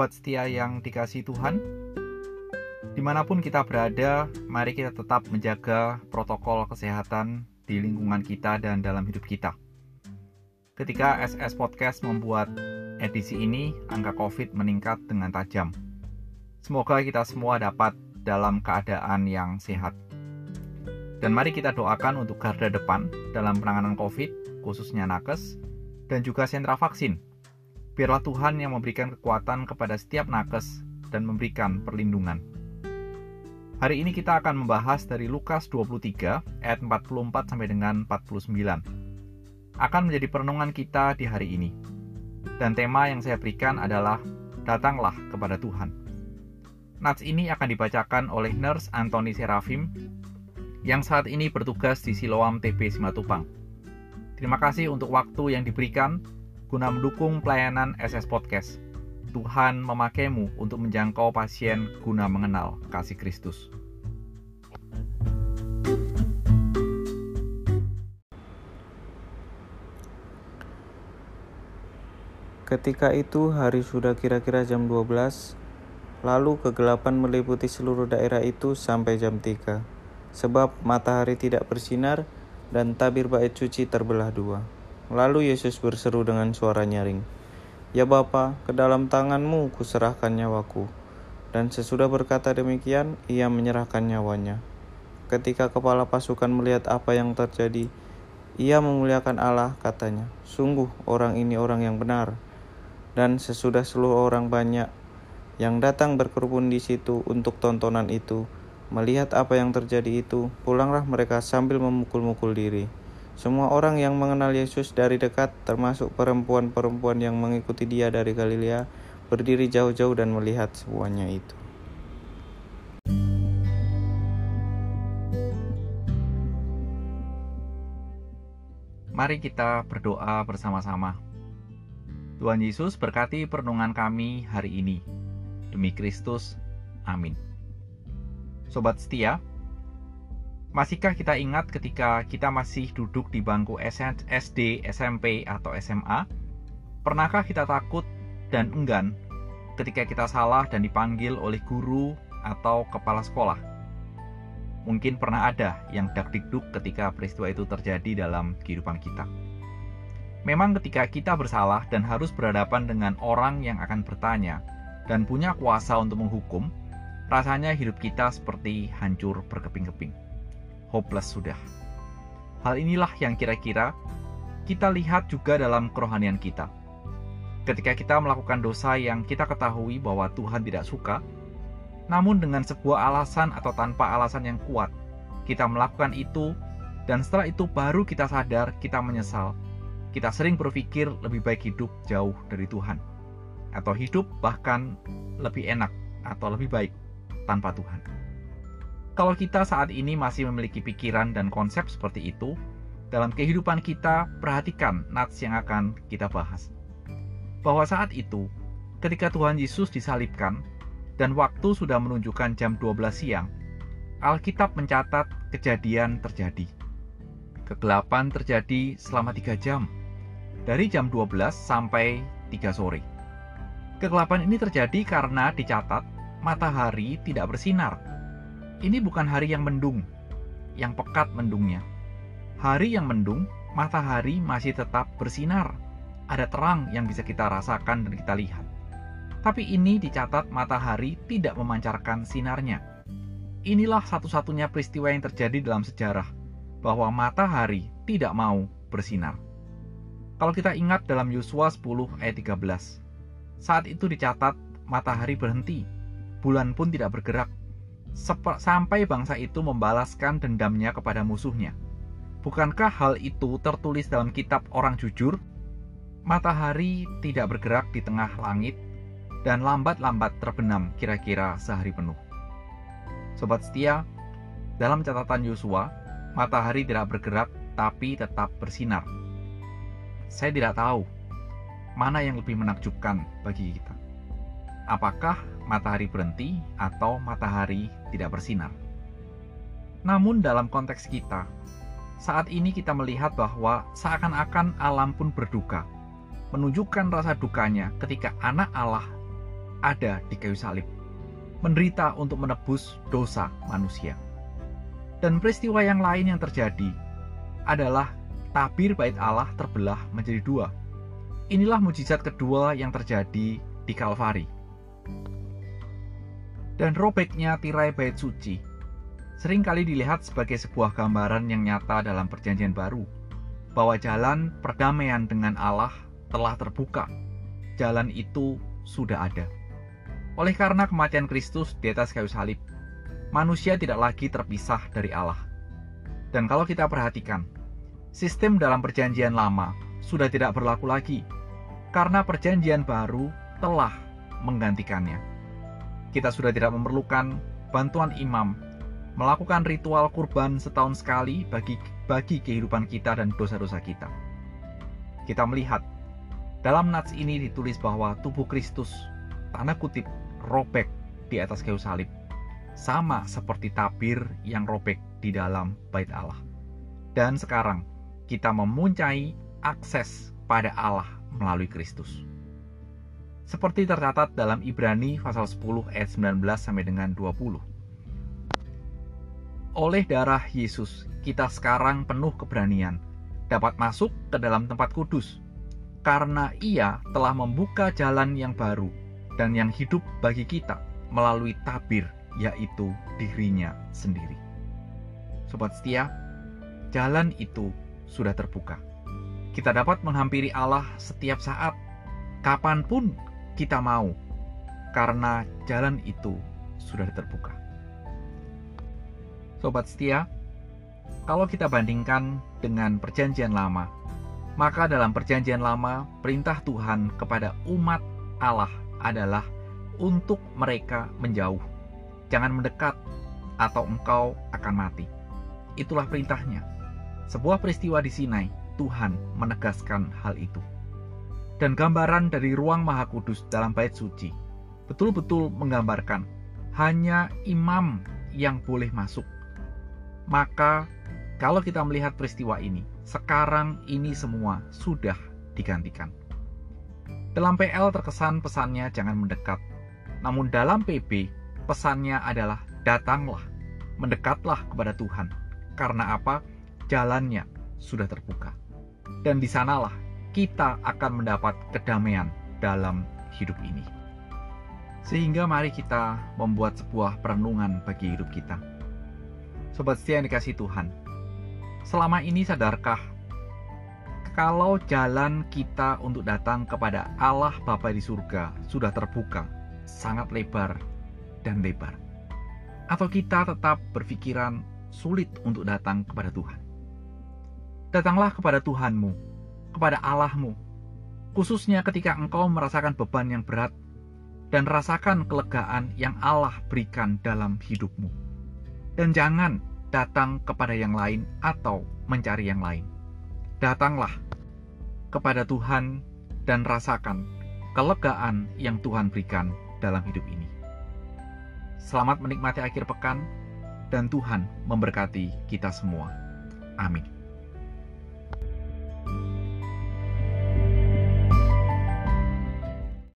sobat setia yang dikasih Tuhan, di mana pun kita berada, mari kita tetap menjaga protokol kesehatan di lingkungan kita dan dalam hidup kita. Ketika SS Podcast membuat edisi ini, angka COVID meningkat dengan tajam. Semoga kita semua dapat dalam keadaan yang sehat. Dan mari kita doakan untuk garda depan dalam penanganan COVID, khususnya nakes, dan juga sentra vaksin Biarlah Tuhan yang memberikan kekuatan kepada setiap nakes dan memberikan perlindungan. Hari ini kita akan membahas dari Lukas 23 ayat 44 sampai dengan 49. Akan menjadi perenungan kita di hari ini. Dan tema yang saya berikan adalah Datanglah kepada Tuhan. Nats ini akan dibacakan oleh Nurse Anthony Serafim yang saat ini bertugas di Siloam TP Simatupang. Terima kasih untuk waktu yang diberikan guna mendukung pelayanan SS Podcast. Tuhan memakaimu untuk menjangkau pasien guna mengenal kasih Kristus. Ketika itu hari sudah kira-kira jam 12, lalu kegelapan meliputi seluruh daerah itu sampai jam 3, sebab matahari tidak bersinar dan tabir bait suci terbelah dua. Lalu Yesus berseru dengan suara nyaring, Ya Bapa, ke dalam tanganmu kuserahkan nyawaku. Dan sesudah berkata demikian, ia menyerahkan nyawanya. Ketika kepala pasukan melihat apa yang terjadi, ia memuliakan Allah, katanya, Sungguh orang ini orang yang benar. Dan sesudah seluruh orang banyak yang datang berkerumun di situ untuk tontonan itu, melihat apa yang terjadi itu, pulanglah mereka sambil memukul-mukul diri. Semua orang yang mengenal Yesus dari dekat, termasuk perempuan-perempuan yang mengikuti dia dari Galilea, berdiri jauh-jauh dan melihat semuanya itu. Mari kita berdoa bersama-sama. Tuhan Yesus berkati perenungan kami hari ini. Demi Kristus, amin. Sobat setia, Masihkah kita ingat ketika kita masih duduk di bangku SD, SMP, atau SMA? Pernahkah kita takut dan enggan ketika kita salah dan dipanggil oleh guru atau kepala sekolah? Mungkin pernah ada yang dak-dikduk ketika peristiwa itu terjadi dalam kehidupan kita. Memang ketika kita bersalah dan harus berhadapan dengan orang yang akan bertanya dan punya kuasa untuk menghukum, rasanya hidup kita seperti hancur berkeping-keping hopeless sudah. Hal inilah yang kira-kira kita lihat juga dalam kerohanian kita. Ketika kita melakukan dosa yang kita ketahui bahwa Tuhan tidak suka, namun dengan sebuah alasan atau tanpa alasan yang kuat, kita melakukan itu, dan setelah itu baru kita sadar kita menyesal. Kita sering berpikir lebih baik hidup jauh dari Tuhan, atau hidup bahkan lebih enak atau lebih baik tanpa Tuhan. Kalau kita saat ini masih memiliki pikiran dan konsep seperti itu, dalam kehidupan kita, perhatikan nats yang akan kita bahas. Bahwa saat itu, ketika Tuhan Yesus disalibkan, dan waktu sudah menunjukkan jam 12 siang, Alkitab mencatat kejadian terjadi. Kegelapan terjadi selama tiga jam, dari jam 12 sampai 3 sore. Kegelapan ini terjadi karena dicatat matahari tidak bersinar ini bukan hari yang mendung, yang pekat mendungnya. Hari yang mendung, matahari masih tetap bersinar. Ada terang yang bisa kita rasakan dan kita lihat. Tapi ini dicatat matahari tidak memancarkan sinarnya. Inilah satu-satunya peristiwa yang terjadi dalam sejarah bahwa matahari tidak mau bersinar. Kalau kita ingat dalam Yosua 10 ayat 13, saat itu dicatat matahari berhenti, bulan pun tidak bergerak, sampai bangsa itu membalaskan dendamnya kepada musuhnya. Bukankah hal itu tertulis dalam kitab orang jujur? Matahari tidak bergerak di tengah langit dan lambat-lambat terbenam kira-kira sehari penuh. Sobat setia, dalam catatan Yosua, matahari tidak bergerak tapi tetap bersinar. Saya tidak tahu mana yang lebih menakjubkan bagi kita. Apakah matahari berhenti atau matahari tidak bersinar. Namun dalam konteks kita, saat ini kita melihat bahwa seakan-akan alam pun berduka, menunjukkan rasa dukanya ketika anak Allah ada di kayu salib, menderita untuk menebus dosa manusia. Dan peristiwa yang lain yang terjadi adalah tabir bait Allah terbelah menjadi dua. Inilah mujizat kedua yang terjadi di Kalvari. Dan robeknya tirai bait suci sering kali dilihat sebagai sebuah gambaran yang nyata dalam perjanjian baru, bahwa jalan perdamaian dengan Allah telah terbuka. Jalan itu sudah ada. Oleh karena kematian Kristus di atas kayu salib, manusia tidak lagi terpisah dari Allah. Dan kalau kita perhatikan, sistem dalam perjanjian lama sudah tidak berlaku lagi, karena perjanjian baru telah menggantikannya. Kita sudah tidak memerlukan bantuan imam melakukan ritual kurban setahun sekali bagi bagi kehidupan kita dan dosa-dosa kita. Kita melihat dalam nats ini ditulis bahwa tubuh Kristus tanda kutip robek di atas kayu salib sama seperti tabir yang robek di dalam bait Allah. Dan sekarang kita memuncai akses pada Allah melalui Kristus. Seperti tercatat dalam Ibrani pasal 10 ayat 19 sampai dengan 20 oleh darah Yesus, kita sekarang penuh keberanian dapat masuk ke dalam tempat kudus, karena Ia telah membuka jalan yang baru dan yang hidup bagi kita melalui tabir, yaitu dirinya sendiri. Sobat setia, jalan itu sudah terbuka. Kita dapat menghampiri Allah setiap saat, kapan pun kita mau, karena jalan itu sudah terbuka. Sobat setia, kalau kita bandingkan dengan Perjanjian Lama, maka dalam Perjanjian Lama perintah Tuhan kepada umat Allah adalah untuk mereka menjauh, jangan mendekat, atau engkau akan mati. Itulah perintahnya. Sebuah peristiwa di Sinai, Tuhan menegaskan hal itu. Dan gambaran dari ruang Maha Kudus dalam bait suci betul-betul menggambarkan hanya imam yang boleh masuk maka kalau kita melihat peristiwa ini, sekarang ini semua sudah digantikan. Dalam PL terkesan pesannya jangan mendekat. Namun dalam PB pesannya adalah datanglah, mendekatlah kepada Tuhan. Karena apa? Jalannya sudah terbuka. Dan di sanalah kita akan mendapat kedamaian dalam hidup ini. Sehingga mari kita membuat sebuah perenungan bagi hidup kita Sobat setia yang dikasih Tuhan, selama ini sadarkah kalau jalan kita untuk datang kepada Allah Bapa di surga sudah terbuka, sangat lebar dan lebar? Atau kita tetap berpikiran sulit untuk datang kepada Tuhan? Datanglah kepada Tuhanmu, kepada Allahmu, khususnya ketika engkau merasakan beban yang berat dan rasakan kelegaan yang Allah berikan dalam hidupmu. Dan jangan datang kepada yang lain atau mencari yang lain. Datanglah kepada Tuhan dan rasakan kelegaan yang Tuhan berikan dalam hidup ini. Selamat menikmati akhir pekan, dan Tuhan memberkati kita semua. Amin.